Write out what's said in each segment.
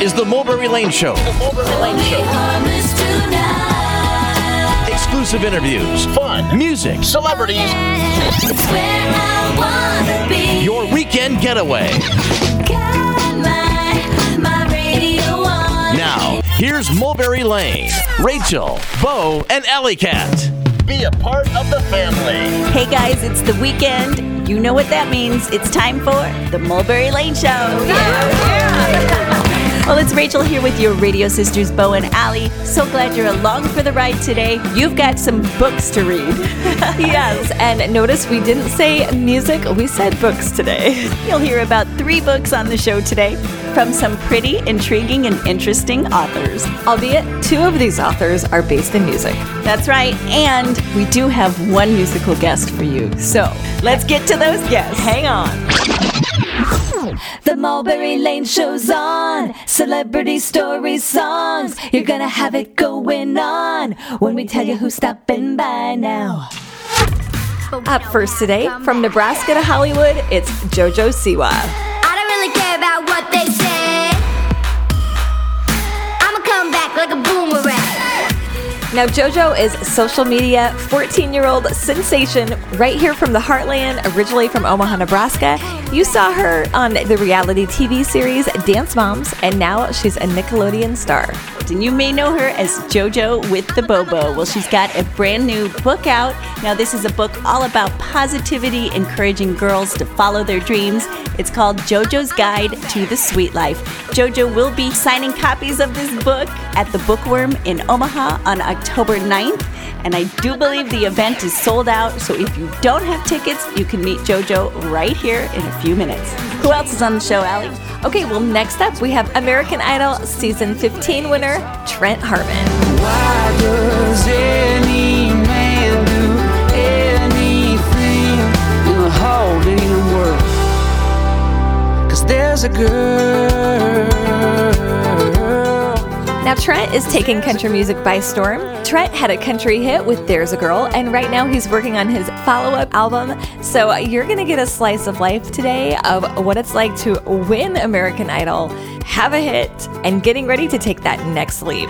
is the Mulberry Lane Show. The Mulberry Lane Show. Exclusive interviews, fun, music, celebrities. Your weekend getaway. Now, here's Mulberry Lane, Rachel, Bo, and Alley Cat. Be a part of the family. Hey guys, it's the weekend. You know what that means. It's time for the Mulberry Lane Show. Well, it's Rachel here with your radio sisters, Bo and Allie. So glad you're along for the ride today. You've got some books to read. yes, and notice we didn't say music, we said books today. You'll hear about three books on the show today from some pretty intriguing and interesting authors. Albeit, two of these authors are based in music. That's right, and we do have one musical guest for you. So let's get to those guests. Hang on. The Mulberry Lane show's on. Celebrity stories, songs. You're gonna have it going on when we tell you who's stopping by now. Up first today, from Nebraska to Hollywood, it's JoJo Siwa. I don't really care about what they Now, JoJo is social media 14 year old sensation right here from the heartland, originally from Omaha, Nebraska. You saw her on the reality TV series Dance Moms, and now she's a Nickelodeon star. And you may know her as JoJo with the Bobo. Well, she's got a brand new book out. Now, this is a book all about positivity, encouraging girls to follow their dreams. It's called JoJo's Guide to the Sweet Life. JoJo will be signing copies of this book at the Bookworm in Omaha on October 9th. And I do believe the event is sold out. So if you don't have tickets, you can meet JoJo right here in a few minutes. Who else is on the show, Allie? Okay, well, next up we have American Idol season 15 winner Trent world? Cause there's a girl. Now, Trent is taking country music by storm. Trent had a country hit with There's a Girl, and right now he's working on his follow up album. So, you're going to get a slice of life today of what it's like to win American Idol, have a hit, and getting ready to take that next leap.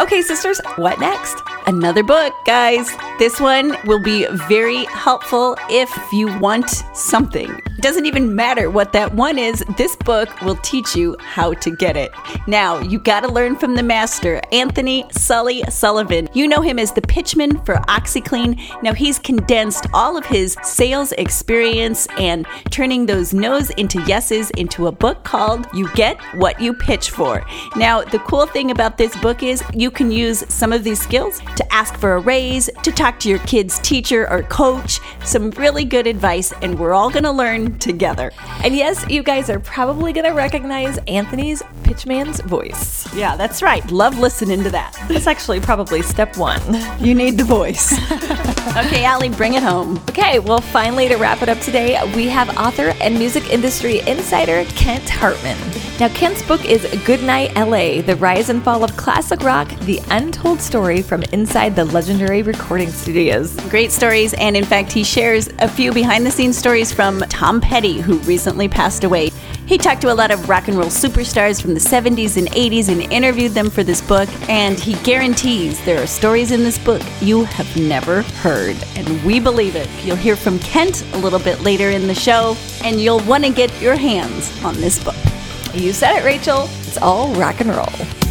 Okay, sisters, what next? Another book, guys. This one will be very helpful if you want something. It doesn't even matter what that one is, this book will teach you how to get it. Now, you gotta learn from the master, Anthony Sully Sullivan. You know him as the pitchman for OxiClean. Now, he's condensed all of his sales experience and turning those no's into yeses into a book called You Get What You Pitch For. Now, the cool thing about this book is you can use some of these skills to ask for a raise, to talk to your kid's teacher or coach, some really good advice, and we're all gonna learn together. And yes, you guys are probably going to recognize Anthony's Pitchman's voice. Yeah, that's right. Love listening to that. That's actually probably step one. You need the voice. okay, Allie, bring it home. Okay, well, finally, to wrap it up today, we have author and music industry insider Kent Hartman. Now, Kent's book is Goodnight LA The Rise and Fall of Classic Rock, the untold story from inside the legendary recording studios. Great stories, and in fact, he shares a few behind the scenes stories from Tom Petty, who recently passed away. He talked to a lot of rock and roll superstars from the 70s and 80s and interviewed them for this book, and he guarantees there are stories in this book you have never heard. And we believe it. You'll hear from Kent a little bit later in the show, and you'll want to get your hands on this book. You said it, Rachel. It's all rock and roll.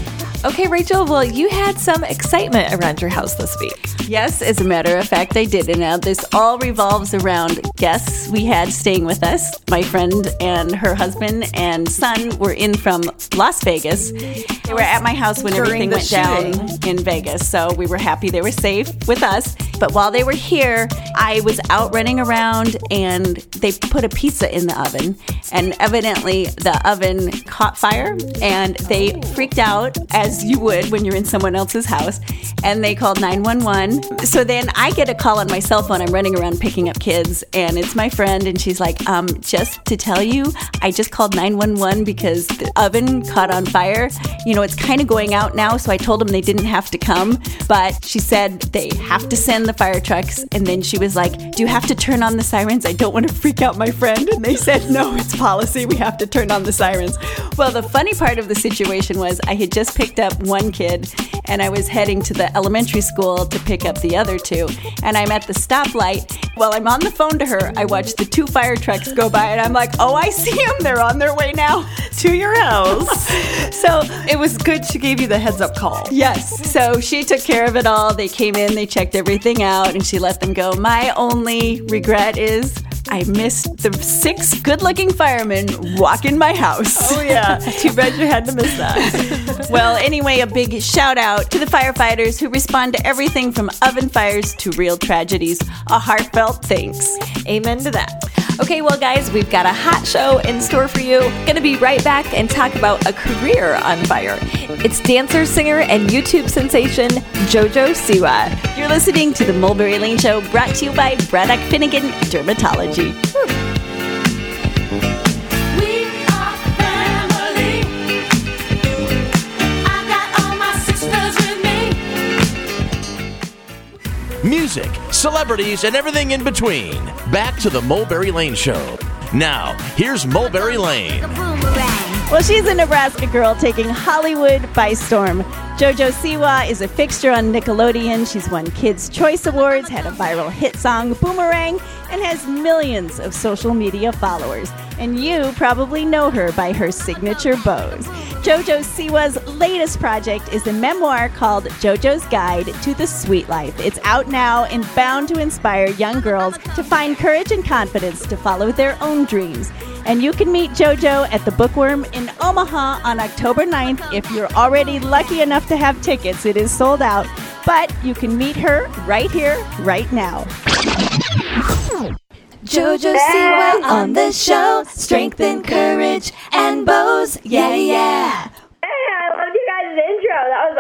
Okay, Rachel, well, you had some excitement around your house this week. Yes, as a matter of fact, I did. And now this all revolves around guests we had staying with us. My friend and her husband and son were in from Las Vegas. They were at my house when During everything went down in Vegas. So we were happy they were safe with us. But while they were here, I was out running around and they put a pizza in the oven. And evidently the oven caught fire and they freaked out, as as you would when you're in someone else's house, and they called 911. So then I get a call on my cell phone. I'm running around picking up kids, and it's my friend, and she's like, um, just to tell you, I just called 911 because the oven caught on fire. You know, it's kind of going out now, so I told them they didn't have to come, but she said they have to send the fire trucks. And then she was like, Do you have to turn on the sirens? I don't want to freak out my friend. And they said, No, it's policy. We have to turn on the sirens. Well, the funny part of the situation was I had just picked up one kid and I was heading to the elementary school to pick up the other two. And I'm at the stoplight. While I'm on the phone to her, I watch the two fire trucks go by and I'm like, Oh, I see them. They're on their way now to your house. So it was good she gave you the heads up call. Yes. So she took care of it all. They came in, they checked everything out, and she let them go. My only regret is I missed the six good looking firemen walk in my house. Oh, yeah. Too bad you had to miss that. well, anyway, a big shout out to the firefighters who respond to everything from oven fires to real tragedies. A heartfelt thanks. Amen to that. Okay, well, guys, we've got a hot show in store for you. Gonna be right back and talk about a career on fire. It's dancer, singer, and YouTube sensation JoJo Siwa. You're listening to the Mulberry Lane Show, brought to you by Braddock Finnegan Dermatology. Music, celebrities, and everything in between. Back to the Mulberry Lane Show. Now, here's Mulberry Lane. Well, she's a Nebraska girl taking Hollywood by storm. JoJo Siwa is a fixture on Nickelodeon. She's won Kids' Choice Awards, had a viral hit song, Boomerang, and has millions of social media followers. And you probably know her by her signature bows. JoJo Siwa's latest project is a memoir called JoJo's Guide to the Sweet Life. It's out now and bound to inspire young girls to find courage and confidence to follow their own dreams. And you can meet JoJo at the Bookworm in Omaha on October 9th. If you're already lucky enough to have tickets, it is sold out. But you can meet her right here, right now. Jojo Siwa on the show. Strength and courage and bows. Yeah, yeah. Hey, I loved you guys' intro. That was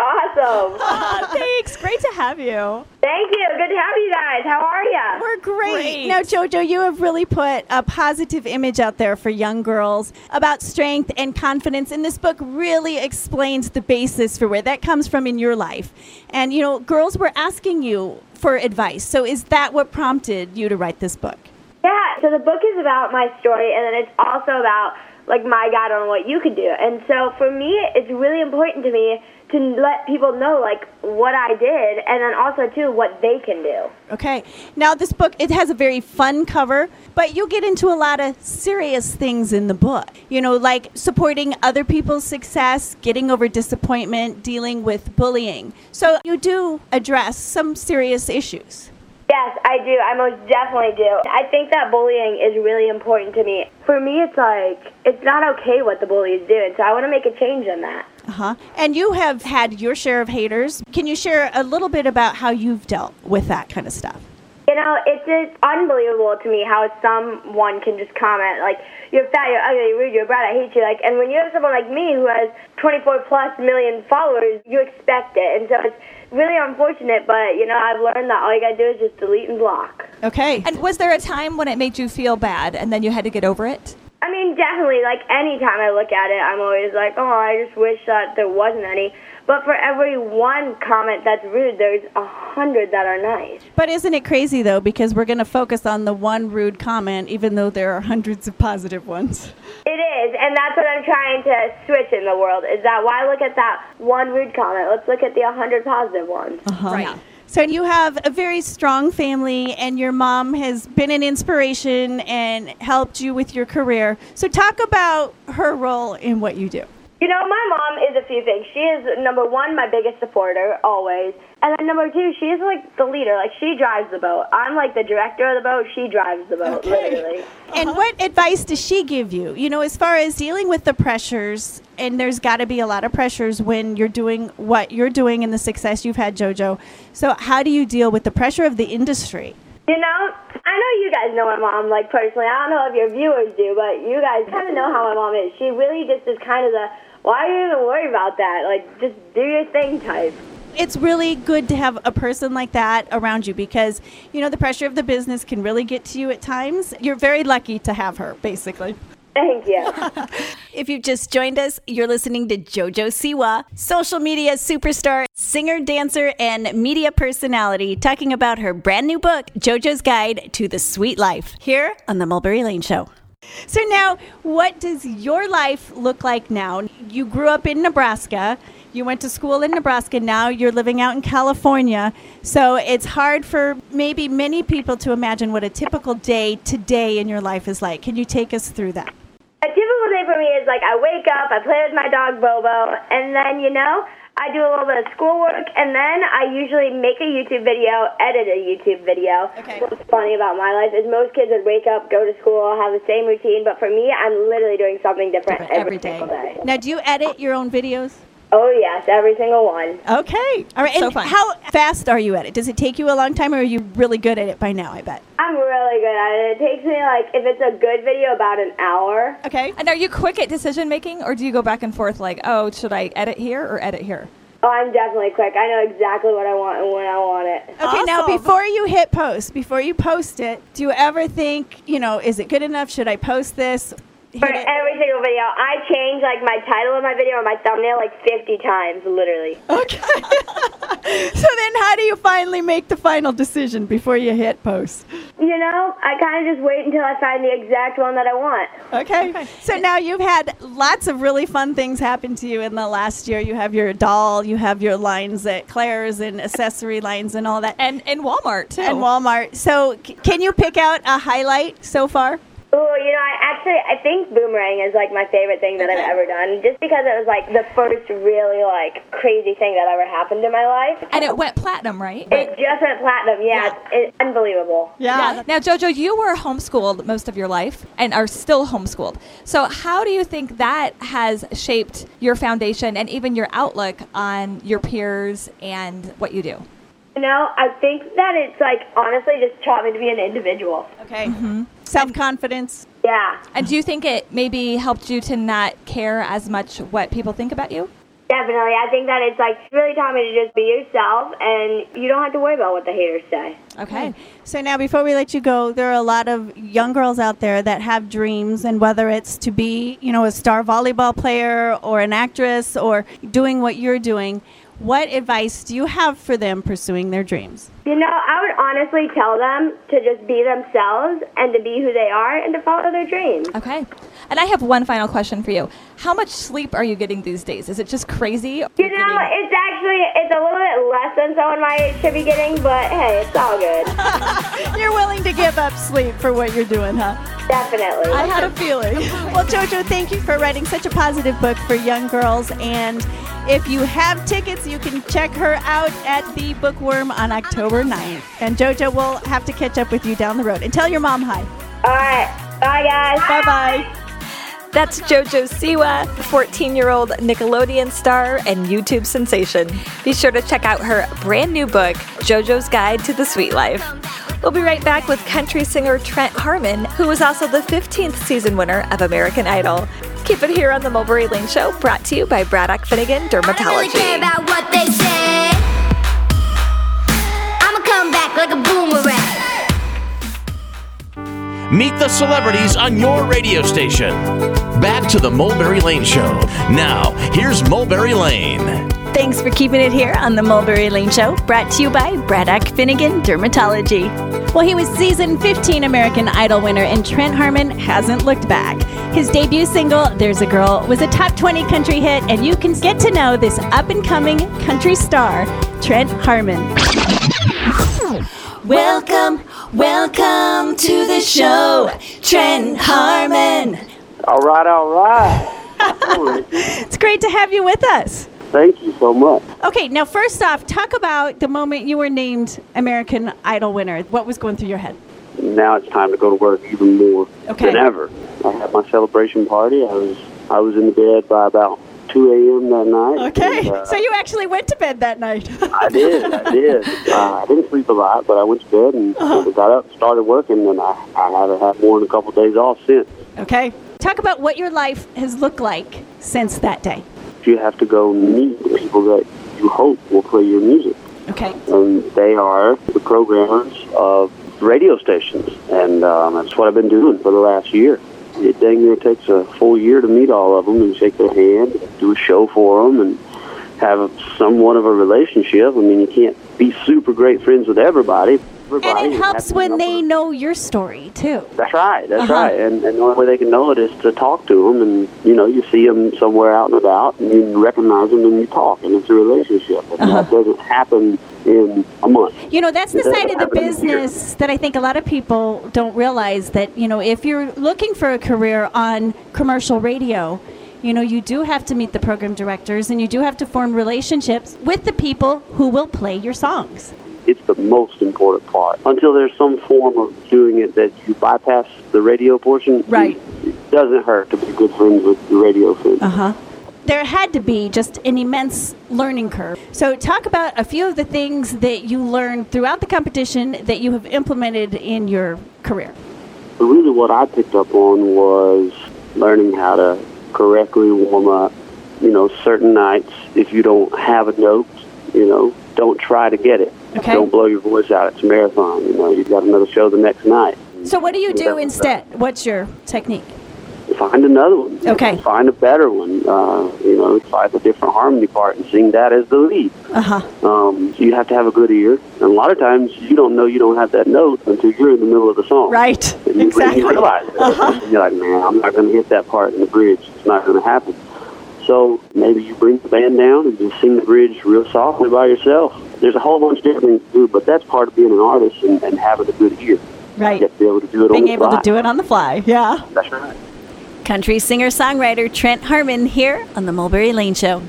awesome. Thanks. Great to have you. Thank you. Good to have you guys. How are you? We're great. Now, JoJo, you have really put a positive image out there for young girls about strength and confidence. And this book really explains the basis for where that comes from in your life. And, you know, girls were asking you for advice. So, is that what prompted you to write this book? Yeah, so the book is about my story, and then it's also about like my guide on what you could do. And so for me, it's really important to me to let people know like what I did, and then also too what they can do. Okay. Now, this book it has a very fun cover, but you get into a lot of serious things in the book. You know, like supporting other people's success, getting over disappointment, dealing with bullying. So you do address some serious issues. Yes, I do. I most definitely do. I think that bullying is really important to me. For me, it's like it's not okay what the bully is doing, so I want to make a change in that. Uh huh. And you have had your share of haters. Can you share a little bit about how you've dealt with that kind of stuff? You know, it's just unbelievable to me how someone can just comment like, "You're fat, you're ugly, you're rude, you're bad, I hate you." Like, and when you have someone like me who has 24 plus million followers, you expect it, and so it's really unfortunate. But you know, I've learned that all you gotta do is just delete and block. Okay. And was there a time when it made you feel bad and then you had to get over it? I mean, definitely. Like anytime I look at it, I'm always like, "Oh, I just wish that there wasn't any." But for every one comment that's rude, there's a hundred that are nice. But isn't it crazy though? Because we're going to focus on the one rude comment, even though there are hundreds of positive ones. It is, and that's what I'm trying to switch in the world. Is that why look at that one rude comment? Let's look at the 100 positive ones. Uh-huh. Right. So you have a very strong family, and your mom has been an inspiration and helped you with your career. So talk about her role in what you do. You know, my mom is a few things. She is number one, my biggest supporter always, and then number two, she is like the leader. Like she drives the boat. I'm like the director of the boat. She drives the boat, literally. Uh-huh. And what advice does she give you? You know, as far as dealing with the pressures, and there's got to be a lot of pressures when you're doing what you're doing and the success you've had, JoJo. So, how do you deal with the pressure of the industry? You know, I know you guys know my mom, like personally. I don't know if your viewers do, but you guys kind of know how my mom is. She really just is kind of the why are you even worry about that? Like, just do your thing type. It's really good to have a person like that around you because, you know, the pressure of the business can really get to you at times. You're very lucky to have her, basically. Thank you. If you've just joined us, you're listening to JoJo Siwa, social media superstar, singer, dancer, and media personality, talking about her brand new book, JoJo's Guide to the Sweet Life, here on The Mulberry Lane Show. So, now, what does your life look like now? You grew up in Nebraska. You went to school in Nebraska. Now you're living out in California. So it's hard for maybe many people to imagine what a typical day today in your life is like. Can you take us through that? A typical day for me is like I wake up, I play with my dog Bobo, and then, you know, I do a little bit of schoolwork, and then I usually make a YouTube video, edit a YouTube video. Okay. What's funny about my life is most kids would wake up, go to school, have the same routine, but for me, I'm literally doing something different, Every day. single day. Now, do you edit your own videos? Oh, yes, every single one. Okay. All right. So and fun. how fast are you at it? Does it take you a long time, or are you really good at it by now? I bet. I'm really good at it. It takes me, like, if it's a good video, about an hour. Okay. And are you quick at decision making, or do you go back and forth like, oh, should I edit here or edit here? Oh, I'm definitely quick. I know exactly what I want and when I want it. Okay. Now, before you hit post, before you post it, do you ever think, you know, is it good enough? Should I post this? For it. every single video, I change like my title of my video or my thumbnail like 50 times, literally. Okay. so then, how do you finally make the final decision before you hit post? You know, I kind of just wait until I find the exact one that I want. Okay. So now you've had lots of really fun things happen to you in the last year. You have your doll, you have your lines at Claire's and accessory lines and all that. And in Walmart too. and Walmart. So, c- can you pick out a highlight so far? Oh, you know, I actually I think boomerang is like my favorite thing that I've ever done, just because it was like the first really like crazy thing that ever happened in my life. and it went platinum, right? It just went platinum. Yeah, It's, it's unbelievable. Yeah. Now, Jojo, you were homeschooled most of your life and are still homeschooled. So, how do you think that has shaped your foundation and even your outlook on your peers and what you do? You know, I think that it's like honestly just taught me to be an individual. Okay. Mm-hmm. Self confidence. Yeah, And do you think it maybe helped you to not care as much what people think about you? definitely. I think that it's like really taught me to just be yourself, and you don't have to worry about what the haters say. Okay. So now, before we let you go, there are a lot of young girls out there that have dreams, and whether it's to be, you know, a star volleyball player or an actress or doing what you're doing, what advice do you have for them pursuing their dreams? You know, I would honestly tell them to just be themselves and to be who they are and to follow their dreams. Okay. And I have one final question for you. How much sleep are you getting these days? Is it just crazy? You know, it's actually it's a little bit less than someone my age should be getting, but hey, it's all good. You're willing to give up sleep for what you're doing, huh? Definitely. I had a feeling. Well, Jojo, thank you for writing such a positive book for young girls. And if you have tickets, you can check her out at the Bookworm on October 9th. And Jojo will have to catch up with you down the road. And tell your mom hi. all right. Bye, guys. Bye bye. That's JoJo Siwa, 14 year old Nickelodeon star and YouTube sensation. Be sure to check out her brand new book, JoJo's Guide to the Sweet Life. We'll be right back with country singer Trent Harmon, who was also the 15th season winner of American Idol. Keep it here on the Mulberry Lane Show, brought to you by Braddock Finnegan I don't really care Dermatology. about what they say. I'ma come back like a boomerang. Meet the celebrities on your radio station. Back to the Mulberry Lane Show. Now, here's Mulberry Lane. Thanks for keeping it here on the Mulberry Lane Show, brought to you by Braddock Finnegan Dermatology. Well, he was season 15 American Idol winner, and Trent Harmon hasn't looked back. His debut single, There's a Girl, was a top 20 country hit, and you can get to know this up and coming country star, Trent Harmon. Welcome, welcome to the show, Trent Harmon. All right, all right. It's great to have you with us. Thank you so much. Okay, now, first off, talk about the moment you were named American Idol winner. What was going through your head? Now it's time to go to work even more Okay. than ever. I had my celebration party. I was I was in the bed by about 2 a.m. that night. Okay, and, uh, so you actually went to bed that night. I did, I did. Uh, I didn't sleep a lot, but I went to bed and Uh-huh. got up, started working, and I, I haven't had more than a couple of days off since. Okay. Talk about what your life has looked like since that day. you have to go meet the people that you hope will play your music. Okay. And they are the programmers of radio stations. And um, that's what I've been doing for the last year. It dang near takes a full year to meet all of them and shake their hand, do a show for them, and have somewhat of a relationship. I mean, you can't be super great friends with everybody. Everybody And it helps when they know your story too. That's right. That's Uh-huh. right. And, and the only way they can know it is to talk to them. And you know, you see them somewhere out and about, and you recognize them, and you talk, and it's a relationship. And Uh-huh. that doesn't happen in a month. You know, that's the side of the happen in a year. business that I think a lot of people don't realize that, you know, if you're looking for a career on commercial radio, you know, you do have to meet the program directors and you do have to form relationships with the people who will play your songs. It's the most important part. Until there's some form of doing it that you bypass the radio portion, Right. It doesn't hurt to be good friends with the radio friends. Uh huh. There had to be just an immense learning curve. So, talk about a few of the things that you learned throughout the competition that you have implemented in your career. Really, what I picked up on was learning how to correctly warm up. You know, certain nights, if you don't have a note, you know, don't try to get it. Okay. Don't blow your voice out. It's a marathon. You know, you've got another show the next night. So, what do you do instead? What's your technique? Find another one. Okay. Find a better one. Uh, you know, find a different harmony part and sing that as the lead. Uh huh. Um, so you have to have a good ear. And a lot of times you don't know you don't have that note until you're in the middle of the song. Right. And you, Exactly. you realize it. And You're like, man, I'm not going to hit that part in the bridge. It's not going to happen. So maybe you bring the band down and just sing the bridge real softly by yourself. There's a whole bunch of different things to do, but that's part of being an artist and, and having a good ear. Right. You have to be able to do it on Being able fly. to do it on the fly. Yeah. That's right. Country singer songwriter Trent Harmon here on the Mulberry Lane Show.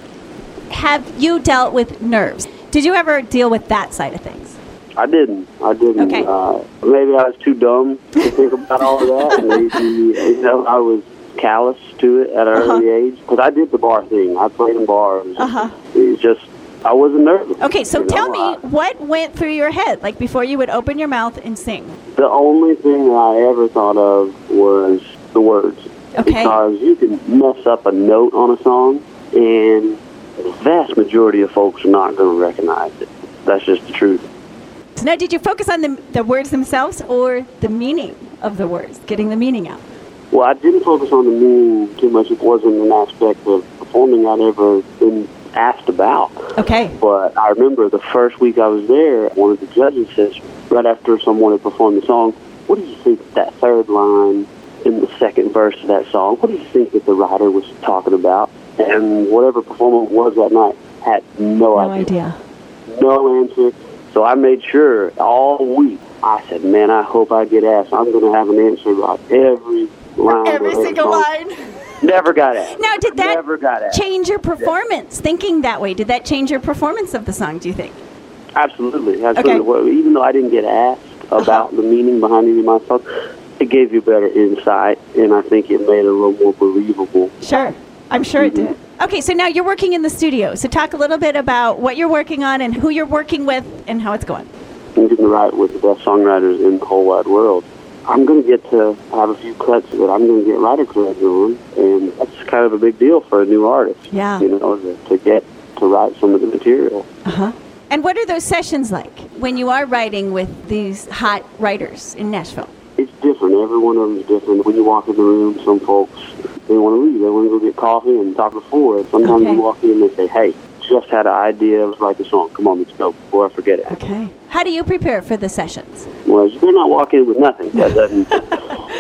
Have you dealt with nerves? Did you ever deal with that side of things? I didn't. I didn't. Okay. Uh, maybe I was too dumb to think about all of that. Maybe you know I was callous to it at an Uh-huh. early age because I did the bar thing. I played in bars. Uh-huh. It's just I wasn't nervous. Okay, so you know? tell me I- what went through your head, like before you would open your mouth and sing. the only thing I ever thought of was the words. Okay. Because you can mess up a note on a song, and the vast majority of folks are not going to recognize it. That's just the truth. So now, did you focus on the, the words themselves or the meaning of the words, getting the meaning out? Well, I didn't focus on the meaning too much. It wasn't an aspect of performing I'd ever been asked about. Okay. But I remember the first week I was there, one of the judges says, right after someone had performed the song, what do you think of that third line in the second verse of that song? What do you think that the writer was talking about? And whatever performer it was that night had no, No idea. no answer. So I made sure all week. I said, "Man, I hope I get asked. I'm going to have an answer about every line. Every single song." line. Never got asked. Now, did that Never got asked. change your performance? Thinking that way, did that change your performance of the song? Do you think? Absolutely, absolutely. Okay. Well, even though I didn't get asked uh-huh. about the meaning behind any of my songs, it gave you better insight, and I think it made it a little more believable. Sure, I'm sure it mm-hmm. did. Okay, so now you're working in the studio. So talk a little bit about what you're working on and who you're working with and how it's going. I'm getting to write with the best songwriters in the whole wide world. I'm going to get to have a few cuts that I'm going to get writer credit on, and that's kind of a big deal for a new artist. Yeah. You know, to, to get to write some of the material. Uh huh. And what are those sessions like when you are writing with these hot writers in Nashville? It's different. Every one of them is different. When you walk in the room, some folks they want to leave. They want to go get coffee and talk before. Sometimes Okay. you walk in and they say, "Hey, just had an idea. Let's write the song. Come on, let's go before I forget it." Okay. How do you prepare for the sessions? Well, you better not walk in with nothing. That doesn't. that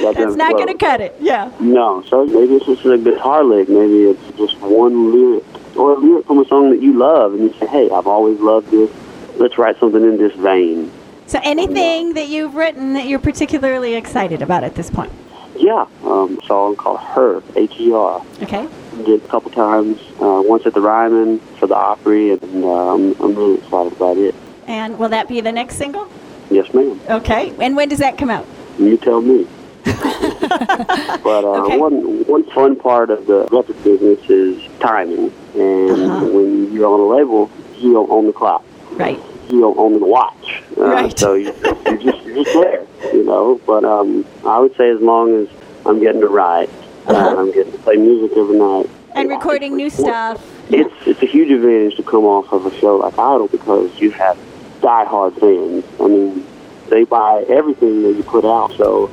That's doesn't not going to cut it. Yeah. No. So maybe it's just a guitar lick. Maybe it's just one lyric or a lyric from a song that you love, and you say, "Hey, I've always loved this. Let's write something in this vein." So anything that you've written that you're particularly excited about at this point? Yeah, um, a song called "Her," H-E-R. Okay. did a couple times. Uh, once at the Ryman for the Opry, and I'm, I'm really excited about it. And will that be the next single? Yes, ma'am. Okay. And when does that come out? You tell me. but uh, Okay. one one fun part of the record business is timing, and Uh-huh. when you're on a label, you don't own the clock. Right. You don't own the watch. Uh, Right. So you, you're just you're just there, you know. But um, I would say as long as I'm getting to write, uh, Uh-huh. I'm getting to play music every night. And recording new stuff. It's it's a huge advantage to come off of a show like Idol because you have diehard fans. I mean, they buy everything that you put out, so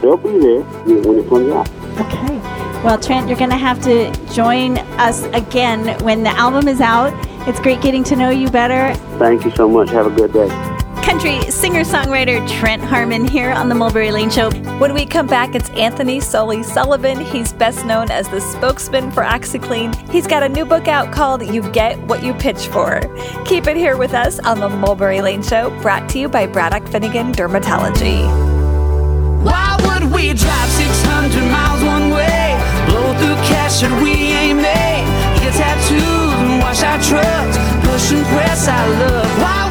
they'll be there when it comes out. Okay. Well, Trent, you're going to have to join us again when the album is out. It's great getting to know you better. Thank you so much. Have a good day. Country singer songwriter Trent Harmon here on the Mulberry Lane Show. When we come back, it's Anthony Sully Sullivan. He's best known as the spokesman for OxiClean. He's got a new book out called You Get What You Pitch For. Keep it here with us on the Mulberry Lane Show, brought to you by Braddock Finnegan Dermatology. Why would we drive 600 miles one way? Blow through cash that we ain't made. Get tattoos and wash our trucks. Push and press our love. Why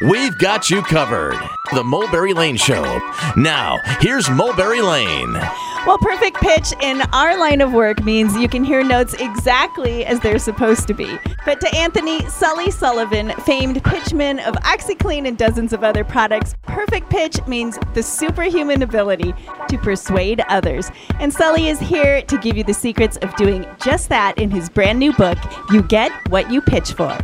We've got you covered. The Mulberry Lane Show. Now, here's Mulberry Lane. Well, perfect pitch in our line of work means you can hear notes exactly as they're supposed to be. But to Anthony Sully Sullivan, famed pitchman of OxiClean and dozens of other products, perfect pitch means the superhuman ability to persuade others. And Sully is here to give you the secrets of doing just that in his brand new book, You Get What You Pitch For.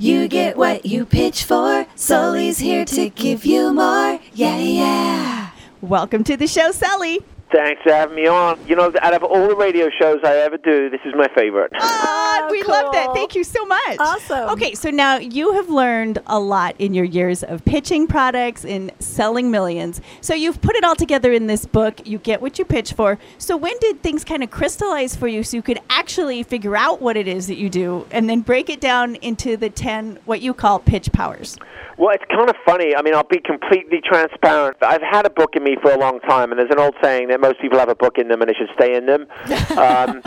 You get what you pitch for. Sully's here to give you more. Yeah, yeah. Welcome to the show, Sully. Thanks for having me on. You know, out of all the radio shows I ever do, this is my favorite. Ah, we love that. Thank you so much. Awesome. Okay, so now you have learned a lot in your years of pitching products and selling millions. So you've put it all together in this book. You get what you pitch for. So when did things kind of crystallize for you so you could actually figure out what it is that you do and then break it down into the 10 what you call pitch powers? Well, it's kind of funny. I mean, I'll be completely transparent. I've had a book in me for a long time, and there's an old saying that most people have a book in them and they should stay in them. Um,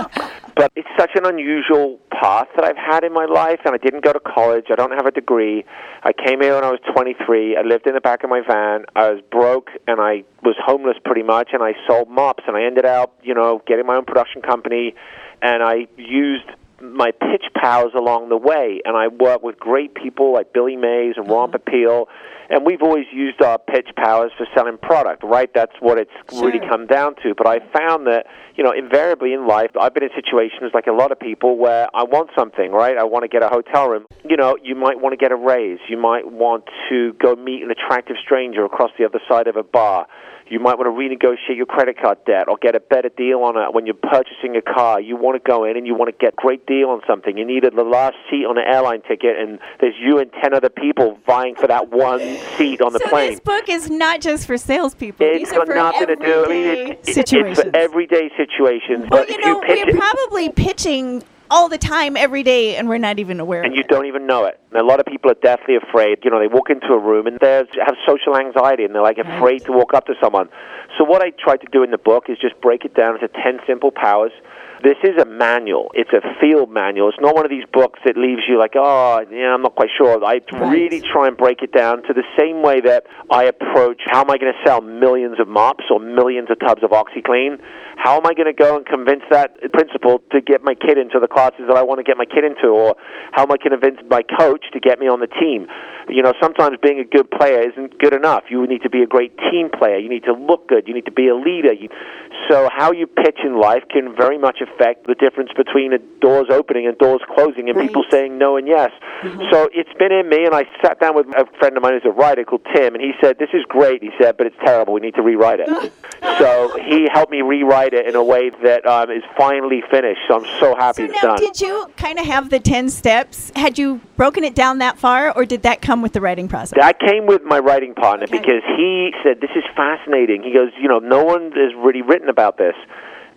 but it's such an unusual path that I've had in my life, and I didn't go to college. I don't have a degree. I came here when I was 23. I lived in the back of my van. I was broke, and I was homeless pretty much, and I sold mops, and I ended up, you know, getting my own production company, and I used my pitch powers along the way, and I work with great people like Billy Mays and Ron Popeil, and we've always used our pitch powers for selling product, right? That's what it's really come down to. But I found that, you know, invariably in life, I've been in situations like a lot of people where I want something, right? I want to get a hotel room. You know, you might want to get a raise. You might want to go meet an attractive stranger across the other side of a bar. You might want to renegotiate your credit card debt or get a better deal on it when you're purchasing a car. You want to go in and you want to get a great deal on something. You needed the last seat on an airline ticket, and there's you and 10 other people vying for that one seat on the so plane. this book is not just for salespeople. It's These are got for nothing to do. I mean, everyday it, it, situations. it's for everyday situations. well, but you know, we're probably pitching all the time, every day, and we're not even aware. and you it. don't even know it. And a lot of people are deathly afraid. You know, they walk into a room and they have social anxiety and they're like afraid to walk up to someone. So what I tried to do in the book is just break it down into 10 simple powers. This is a manual. It's a field manual. It's not one of these books that leaves you like, oh, yeah, I'm not quite sure. I really try and break it down to the same way that I approach how am I going to sell millions of mops or millions of tubs of OxiClean? How am I going to go and convince that principal to get my kid into the classes that I want to get my kid into? Or how am I going to convince my coach to get me on the team? You know, sometimes being a good player isn't good enough. You need to be a great team player. You need to look good. You need to be a leader. You, so how you pitch in life can very much affect the difference between a doors opening and doors closing and people saying no and yes. Mm-hmm. So it's been in me, and I sat down with a friend of mine who's a writer called Tim, and he said, "This is great." He said, "But it's terrible. We need to rewrite it." so he helped me rewrite it in a way that um, is finally finished. So I'm so happy So it's now, done. did you kind of have the 10 steps? Had you broken it down that far, or did that come with the writing process? That came with my writing partner because he said, This is fascinating. He goes, You know, no one has really written about this.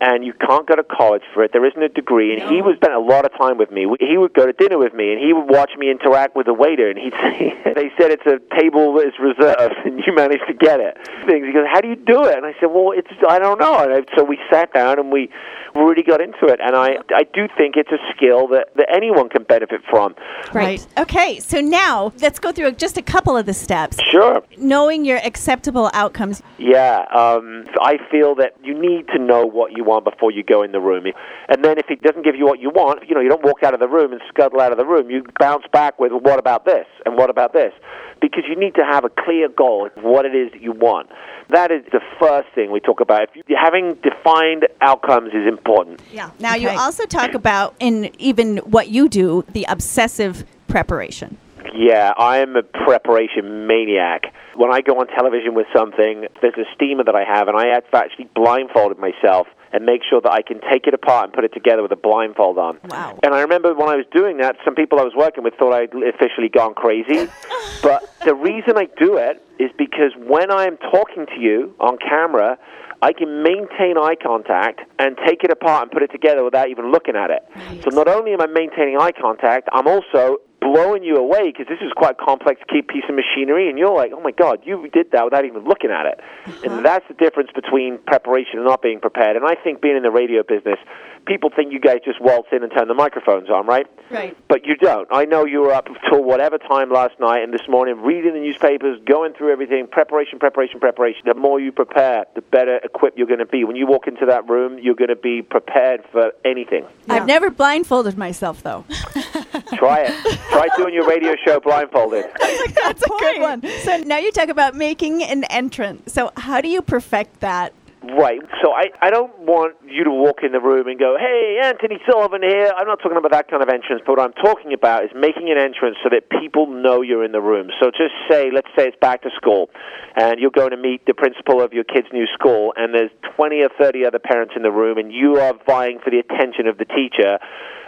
And you can't go to college for it. There isn't a degree. And he would spend a lot of time with me. He would go to dinner with me, and he would watch me interact with the waiter. And he'd say, "They said it's a table that is reserved, and you managed to get it." Things. He goes, "How do you do it?" And I said, "Well, it's I don't know." And I, so we sat down and we really got into it. And I I do think it's a skill that that anyone can benefit from. Right. Okay, so now let's go through just a couple of the steps. Sure. Knowing your acceptable outcomes. Yeah, um, I feel that you need to know what you want before you go in the room. And then if it doesn't give you what you want, you know, you don't walk out of the room and scuttle out of the room. You bounce back with, what about this? And what about this? Because you need to have a clear goal of what it is that you want. That is the first thing we talk about. If you, having defined outcomes is important. Yeah. Now you also talk about in even what you do, the obsessive preparation. Yeah, I am a preparation maniac. When I go on television with something, there's a steamer that I have, and I have actually blindfolded myself and make sure that I can take it apart and put it together with a blindfold on. Wow. And I remember when I was doing that, some people I was working with thought I'd officially gone crazy. but the reason I do it is because when I'm talking to you on camera, I can maintain eye contact and take it apart and put it together without even looking at it. So not only am I maintaining eye contact, I'm also blowing you away because this is quite complex keep piece of machinery and you're like oh my god you did that without even looking at it and uh-huh. that's the difference between preparation and not being prepared and i think being in the radio business people think you guys just waltz in and turn the microphones on right Right. but you don't. I know you were up till whatever time last night and this morning reading the newspapers, going through everything, preparation, preparation, preparation. The more you prepare, the better equipped you're going to be. When you walk into that room, you're going to be prepared for anything. I've never blindfolded myself though. Try it. Try doing your radio show blindfolded. That's a good one. So now you talk about making an entrance. So how do you perfect that? Right. So I, I don't want you to walk in the room and go, hey, Anthony Sullivan here. I'm not talking about that kind of entrance, but what I'm talking about is making an entrance so that people know you're in the room. So just say, let's say it's back to school, and you're going to meet the principal of your kid's new school, and there's 20 or 30 other parents in the room, and you are vying for the attention of the teacher.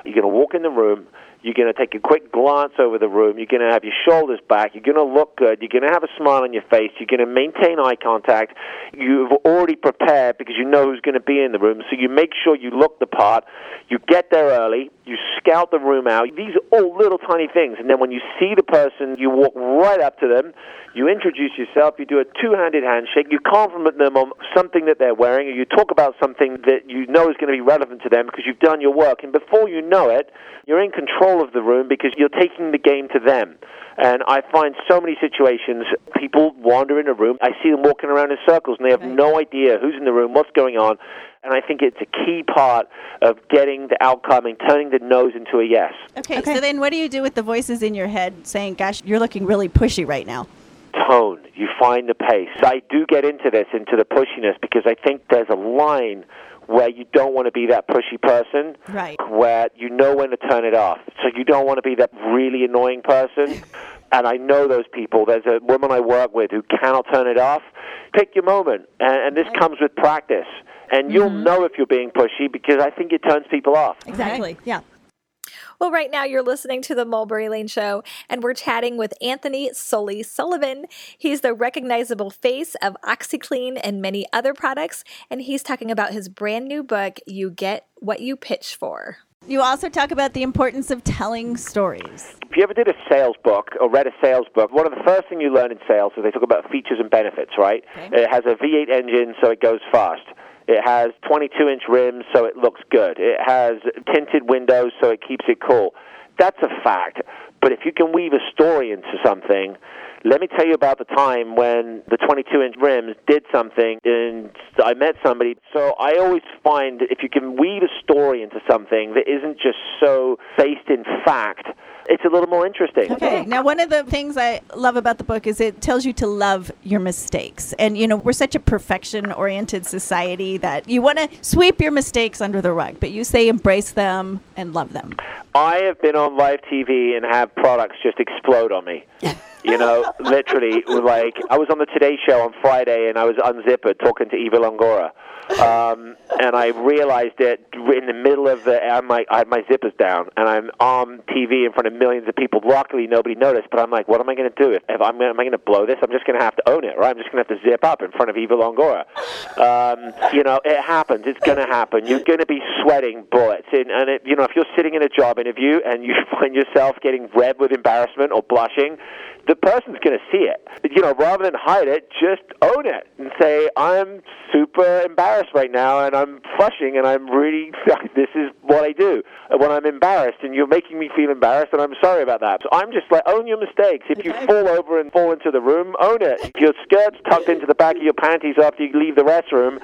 You're going to walk in the room. You're going to take a quick glance over the room. You're going to have your shoulders back. You're going to look good. You're going to have a smile on your face. You're going to maintain eye contact. You've already prepared because you know who's going to be in the room. So you make sure you look the part. You get there early. You scout the room out. These are all little tiny things. And then when you see the person, you walk right up to them. You introduce yourself. You do a two-handed handshake. You compliment them on something that they're wearing, or you talk about something that you know is going to be relevant to them because you've done your work. And before you know it, you're in control of the room because you're taking the game to them. And I find so many situations, people wander in a room. I see them walking around in circles and they have no idea who's in the room, what's going on. And I think it's a key part of getting the outcome and turning the no's into a yes. Okay, so then what do you do with the voices in your head saying, gosh, you're looking really pushy right now? tone. You find the pace. I do get into this, into the pushiness, because I think there's a line where you don't want to be that pushy person, Right. where you know when to turn it off. So you don't want to be that really annoying person. and I know those people. There's a woman I work with who cannot turn it off. Pick your moment, and, and this comes with practice. And you'll mm-hmm. know if you're being pushy because I think it turns people off. Exactly. Yeah. Well, right now you're listening to the Mulberry Lane Show, and we're chatting with Anthony Sully Sullivan. He's the recognizable face of OxiClean and many other products, and he's talking about his brand new book, You Get What You Pitch For. You also talk about the importance of telling stories. If you ever did a sales book or read a sales book, one of the first things you learn in sales is they talk about features and benefits, right? It has a V8 engine, so it goes fast. It has 22 inch rims, so it looks good. It has tinted windows, so it keeps it cool. That's a fact. But if you can weave a story into something, let me tell you about the time when the 22 inch rims did something and I met somebody. So I always find that if you can weave a story into something that isn't just so based in fact, it's a little more interesting. Okay. Now, one of the things I love about the book is it tells you to love your mistakes. And, you know, we're such a perfection oriented society that you want to sweep your mistakes under the rug, but you say embrace them and love them. I have been on live TV and have products just explode on me. You know, literally, like I was on the Today Show on Friday and I was unzippered talking to Eva Longoria, um, and I realized it in the middle of the. I'm like, I had my zippers down, and I'm on TV in front of millions of people. Luckily, nobody noticed, but I'm like, what am I going to do? If, if I'm, am I going to blow this? I'm just going to have to own it, right? I'm just going to have to zip up in front of Eva Longoria. Um, you know, it happens. It's going to happen. You're going to be sweating bullets, and, and it, you know, if you're sitting in a job interview and you find yourself getting red with embarrassment or blushing, the person's going to see it. You know, rather than hide it, just own it and say, "I'm super embarrassed right now, and I'm flushing, and I'm really this is what I do uh, when I'm embarrassed, and you're making me feel embarrassed, and I'm sorry about that." So I'm just like, own your mistakes. If you fall over and fall into the room, own it. If your skirt's tucked into the back of your panties after you leave the restroom,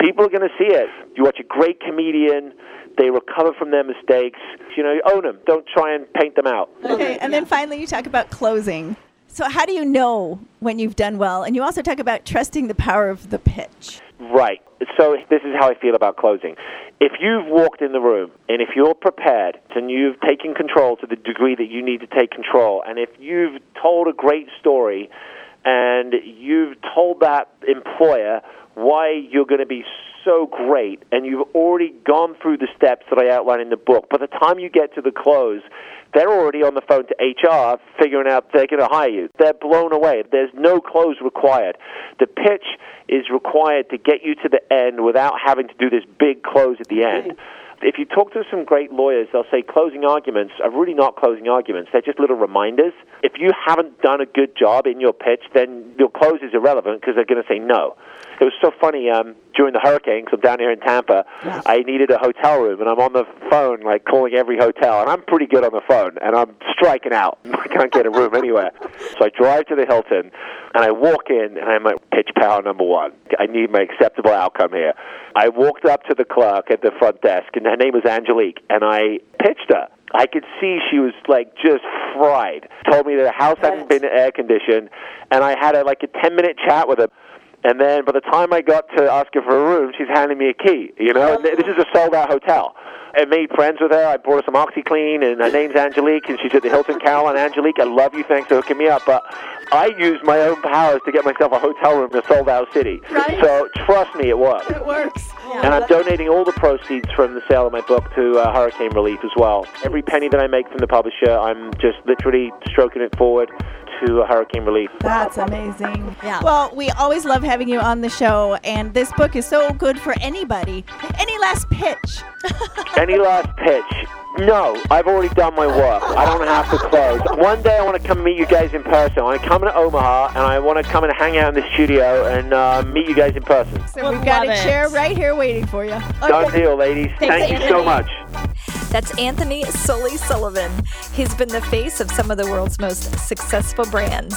people are going to see it. You watch a great comedian. They recover from their mistakes. You know, own them. Don't try and paint them out. Okay. And then finally, you talk about closing. So, how do you know when you've done well? And you also talk about trusting the power of the pitch. Right. So this is how I feel about closing. If you've walked in the room and if you're prepared and you've taken control to the degree that you need to take control, and if you've told a great story and you've told that employer why you're going to be so great and you've already gone through the steps that I outline in the book, by the time you get to the close, they're already on the phone to HR figuring out they're going to hire you. They're blown away. There's no close required. The pitch is required to get you to the end without having to do this big close at the end. If you talk to some great lawyers, they'll say closing arguments are really not closing arguments. They're just little reminders. If you haven't done a good job in your pitch, then your close is irrelevant because they're going to say no. It was so funny um, during the hurricane, because I'm down here in Tampa. I needed a hotel room, and I'm on the phone, like calling every hotel, and I'm pretty good on the phone, and I'm striking out. I can't get a room anywhere. So I drive to the Hilton, and I walk in, and I'm like, pitch power number one. I need my acceptable outcome here. I walked up to the clerk at the front desk, and her name was Angelique, and I pitched her. I could see she was like just fried. Told me that the house hadn't been air conditioned, and I had a, like a ten minute chat with her. And then by the time I got to ask her for a room, she's handing me a key. You know, and this is a sold out hotel. I made friends with her. I brought her some OxiClean, and her name's Angelique, and she's at the Hilton Carillon. Angelique, I love you. Thanks for hooking me up. But I used my own powers to get myself a hotel room in a sold out city. Right. So trust me, it works. It works. Yeah, And I'm donating all the proceeds from the sale of my book to uh, hurricane relief as well. Every penny that I make from the publisher, I'm just literally stroking it forward to hurricane relief. That's amazing. Yeah. Well, we always love having you on the show, and this book is so good for anybody. Any last pitch? Any last pitch? No, I've already done my work. I don't have to close. One day I want to come meet you guys in person. I want to come to Omaha and I want to come and hang out in the studio and uh, meet you guys in person. So we've got a chair right here waiting for you. Done deal, ladies. Thanks, Thank you so much. That's Anthony Sully Sullivan. He's been the face of some of the world's most successful brands.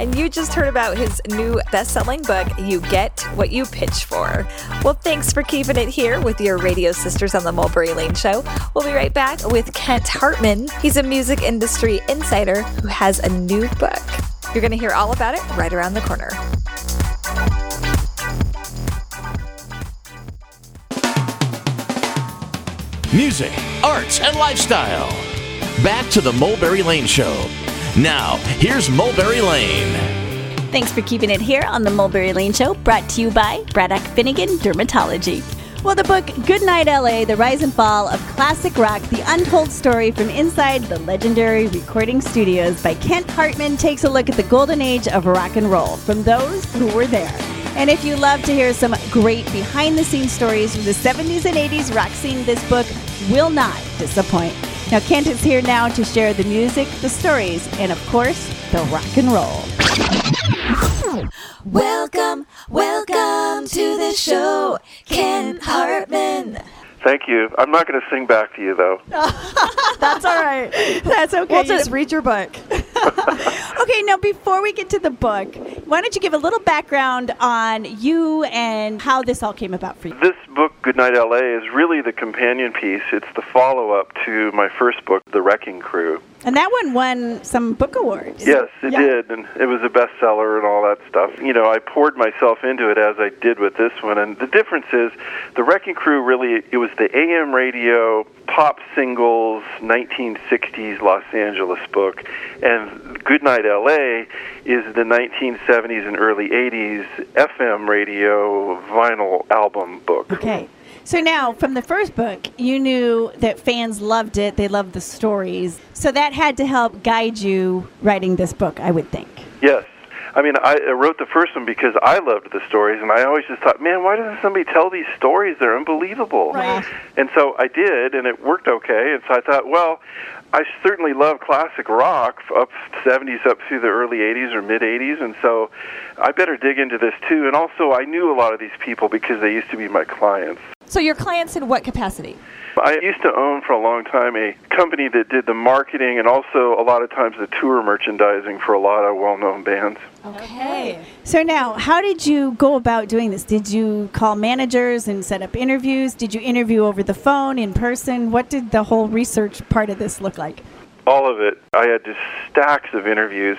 And you just heard about his new best selling book, You Get What You Pitch For. Well, thanks for keeping it here with your radio sisters on the Mulberry Lane Show. We'll be right back with Kent Hartman. He's a music industry insider who has a new book. You're going to hear all about it right around the corner. Music, arts, and lifestyle. Back to the Mulberry Lane Show. Now, here's Mulberry Lane. Thanks for keeping it here on the Mulberry Lane Show, brought to you by Braddock Finnegan Dermatology. Well, the book Goodnight LA The Rise and Fall of Classic Rock The Untold Story from Inside the Legendary Recording Studios by Kent Hartman takes a look at the golden age of rock and roll from those who were there. And if you love to hear some great behind the scenes stories from the 70s and 80s rock scene, this book will not disappoint. Now, Kent is here now to share the music, the stories, and of course, the rock and roll. Welcome, welcome to the show, Kent Hartman. Thank you. I'm not going to sing back to you, though. That's all right. That's okay. We'll just read your book. Okay, now before we get to the book, why don't you give a little background on you and how this all came about for you? This book, Goodnight LA, is really the companion piece. It's the follow up to my first book, The Wrecking Crew. And that one won some book awards. Yes, it Yeah. did, and it was a bestseller and all that stuff. You know, I poured myself into it as I did with this one, and the difference is, the Wrecking Crew really it was the AM radio pop singles 1960s Los Angeles book, and Goodnight LA is the 1970s and early 80s FM radio vinyl album book. Okay. So now, from the first book, you knew that fans loved it. They loved the stories. So that had to help guide you writing this book, I would think. Yes. I mean, I I wrote the first one because I loved the stories, and I always just thought, man, why doesn't somebody tell these stories? They're unbelievable. Right. And so I did, and it worked okay. And so I thought, well, I certainly love classic rock up 70s up through the early 80s or mid 80s, and so I better dig into this too. And also, I knew a lot of these people because they used to be my clients. So your clients in what capacity? I used to own for a long time a company that did the marketing and also a lot of times the tour merchandising for a lot of well-known bands. Okay. So now, how did you go about doing this? Did you call managers and set up interviews? Did you interview over the phone, in person? What did the whole research part of this look like? all of it. I had just stacks of interviews.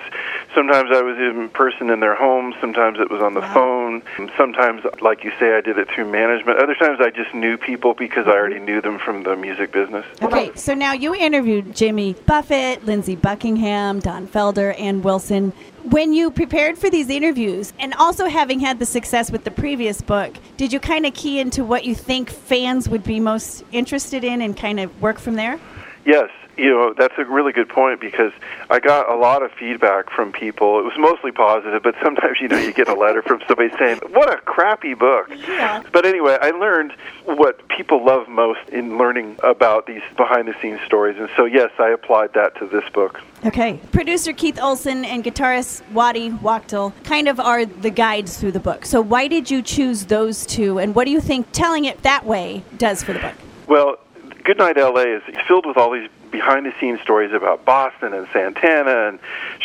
Sometimes I was in person in their homes, sometimes it was on the phone, sometimes, like you say, I did it through management. Other times I just knew people because I already knew them from the music business. Okay, so now you interviewed Jimmy Buffett, Lindsey Buckingham, Don Felder, and Wilson. When you prepared for these interviews, and also having had the success with the previous book, did you kind of key into what you think fans would be most interested in and kind of work from there? Yes, you know, that's a really good point because I got a lot of feedback from people. It was mostly positive, but sometimes, you know, you get a letter from somebody saying, What a crappy book. Yeah. But anyway, I learned what people love most in learning about these behind the scenes stories. And so, yes, I applied that to this book. Okay. Producer Keith Olson and guitarist Waddy Wachtel kind of are the guides through the book. So why did you choose those two, and what do you think telling it that way does for the book? Well, Goodnight LA is filled with all these behind the scenes stories about Boston and Santana and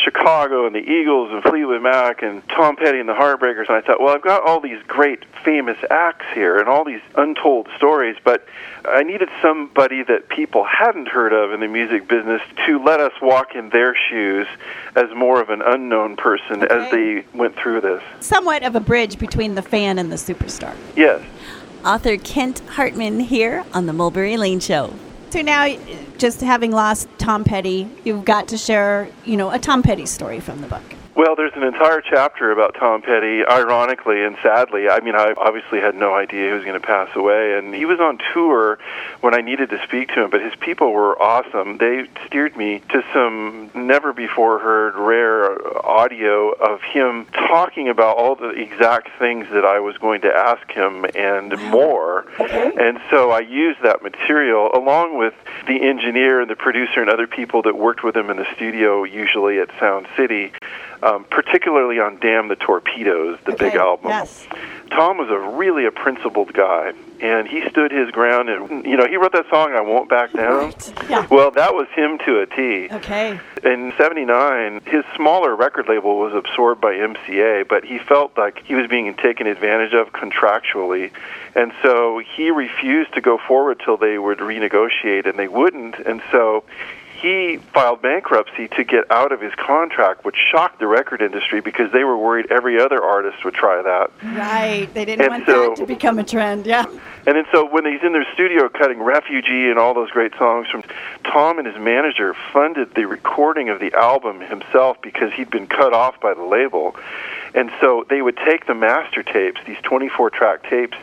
Chicago and the Eagles and Fleetwood Mac and Tom Petty and the Heartbreakers. And I thought, well, I've got all these great famous acts here and all these untold stories, but I needed somebody that people hadn't heard of in the music business to let us walk in their shoes as more of an unknown person as they went through this. Somewhat of a bridge between the fan and the superstar. Yes. Author Kent Hartman here on the Mulberry Lane Show. So now, just having lost Tom Petty, you've got to share, you know, a Tom Petty story from the book. Well, there's an entire chapter about Tom Petty, ironically and sadly. I mean, I obviously had no idea he was going to pass away, and he was on tour when I needed to speak to him, but his people were awesome. They steered me to some never before heard, rare audio of him talking about all the exact things that I was going to ask him and more. And so I used that material along with the engineer and the producer and other people that worked with him in the studio, usually at Sound City um, particularly on Damn the Torpedoes, the big album. Yes. Tom was a really a principled guy, and he stood his ground. And you know, he wrote that song "I Won't Back Down." Yeah. Well, that was him to a T. Okay. In '79, his smaller record label was absorbed by MCA, but he felt like he was being taken advantage of contractually, and so he refused to go forward till they would renegotiate, and they wouldn't, and so he filed bankruptcy to get out of his contract, which shocked the record industry because they were worried every other artist would try that. Right. They didn't And want so- that to become a trend. Yeah. And then so when he's in their studio cutting Refugee and all those great songs from Tom and his manager funded the recording of the album himself because he'd been cut off by the label. And so they would take the master tapes, these 24 track tapes,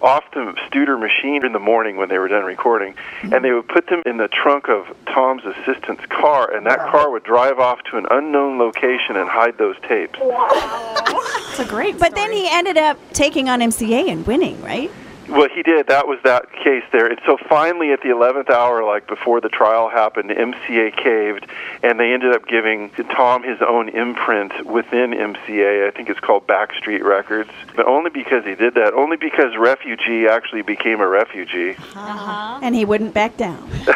off the Studer machine in the morning when they were done recording, mm-hmm. and they would put them in the trunk of Tom's assistant's car, and that car would drive off to an unknown location and hide those tapes. It's a great But then he ended up taking on MCA and winning, right? Well, he did. That was that case there. And so finally, at the 11th hour, like before the trial happened, MCA caved, and they ended up giving Tom his own imprint within MCA. I think it's called Backstreet Records. But only because he did that, only because Refugee actually became a refugee. Uh-huh. And he wouldn't back down. now,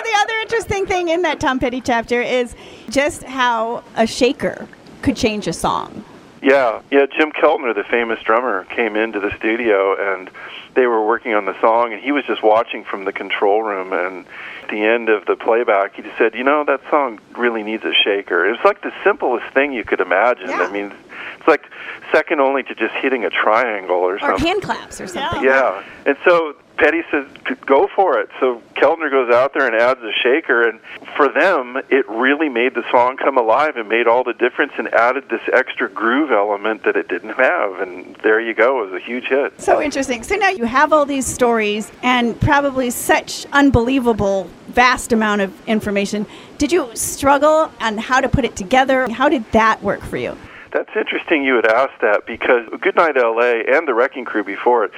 the other interesting thing in that Tom Petty chapter is just how a shaker could change a song. Yeah, yeah. Jim Keltner, the famous drummer, came into the studio and they were working on the song, and he was just watching from the control room. And at the end of the playback, he just said, "You know, that song really needs a shaker." It was like the simplest thing you could imagine. I mean, it's like second only to just hitting a triangle or Or something. Or hand claps or something. Yeah, and so Petty says, "Go for it." So Keltner goes out there and adds a shaker, and for them, it really made the song come alive and made all the difference and added this extra groove element that it didn't have. And there you go, it was a huge hit. So interesting. So now you have all these stories and probably such unbelievable, vast amount of information. Did you struggle on how to put it together? How did that work for you? That's interesting you would ask that because Goodnight LA and The Wrecking Crew before it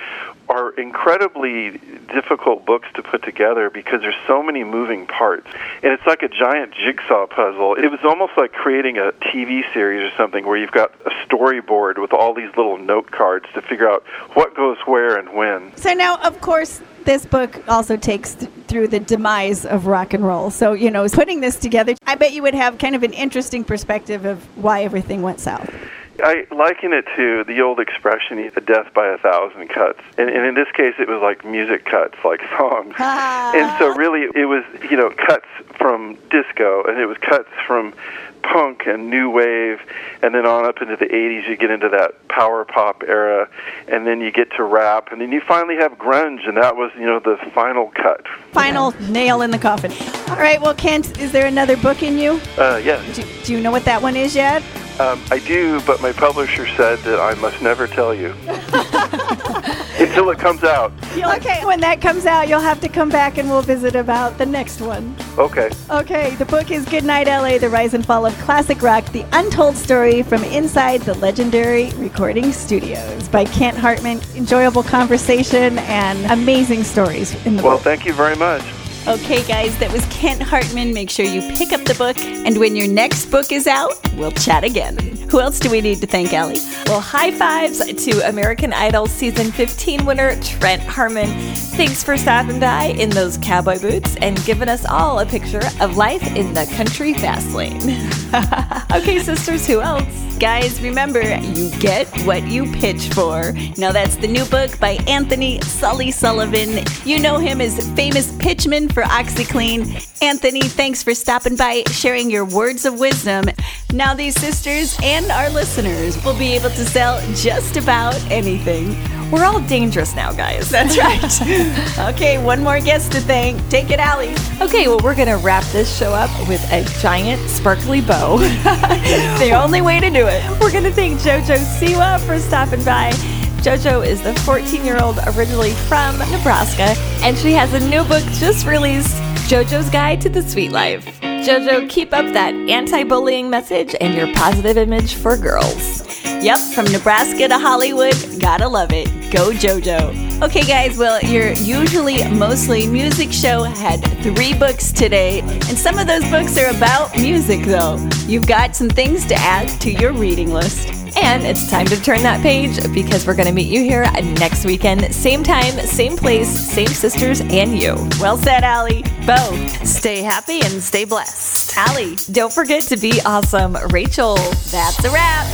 are incredibly difficult books to put together because there's so many moving parts. And it's like a giant jigsaw puzzle. It was almost like creating a TV series or something where you've got a storyboard with all these little note cards to figure out what goes where and when. So now, of course, this book also takes th- through the demise of rock and roll. So, you know, putting this together, I bet you would have kind of an interesting perspective of why everything went south. I liken it to the old expression, a death by a thousand cuts. And, and in this case, it was like music cuts, like songs. and so really, it was, you know, cuts from disco, and it was cuts from punk and new wave, and then on up into the 80s, you get into that power pop era, and then you get to rap, and then you finally have grunge, and that was, you know, the final cut. Final nail in the coffin. All right, well, Kent, is there another book in you? Uh, yes. Do, do you know what that one is yet? Um, I do, but my publisher said that I must never tell you until it comes out. okay, when that comes out, you'll have to come back and we'll visit about the next one. Okay. Okay, the book is Goodnight LA The Rise and Fall of Classic Rock The Untold Story from Inside the Legendary Recording Studios by Kent Hartman. Enjoyable conversation and amazing stories in the Well, book. Well, thank you very much. Okay, guys, that was Kent Hartman. Make sure you pick up the book, and when your next book is out, we'll chat again. Who else do we need to thank, Allie? Well, high fives to American Idol season 15 winner Trent Harmon. Thanks for stopping by in those cowboy boots and giving us all a picture of life in the country fast lane. okay, sisters, who else? Guys, remember, you get what you pitch for. Now, that's the new book by Anthony Sully Sullivan. You know him as famous pitchman for OxiClean. Anthony, thanks for stopping by, sharing your words of wisdom. Now, these sisters and our listeners will be able to sell just about anything. We're all dangerous now, guys. That's right. okay, one more guest to thank. Take it, Allie. Okay, well, we're going to wrap this show up with a giant sparkly bow. the only way to do it. We're going to thank JoJo Siwa for stopping by. JoJo is the 14 year old originally from Nebraska, and she has a new book just released JoJo's Guide to the Sweet Life. JoJo, keep up that anti bullying message and your positive image for girls. Yep, from Nebraska to Hollywood, gotta love it. Go JoJo. Okay, guys, well, your usually mostly music show had three books today, and some of those books are about music, though. You've got some things to add to your reading list. And it's time to turn that page because we're going to meet you here next weekend. Same time, same place, same sisters, and you. Well said, Allie. Bo. Stay happy and stay blessed. Allie. Don't forget to be awesome. Rachel. That's a wrap.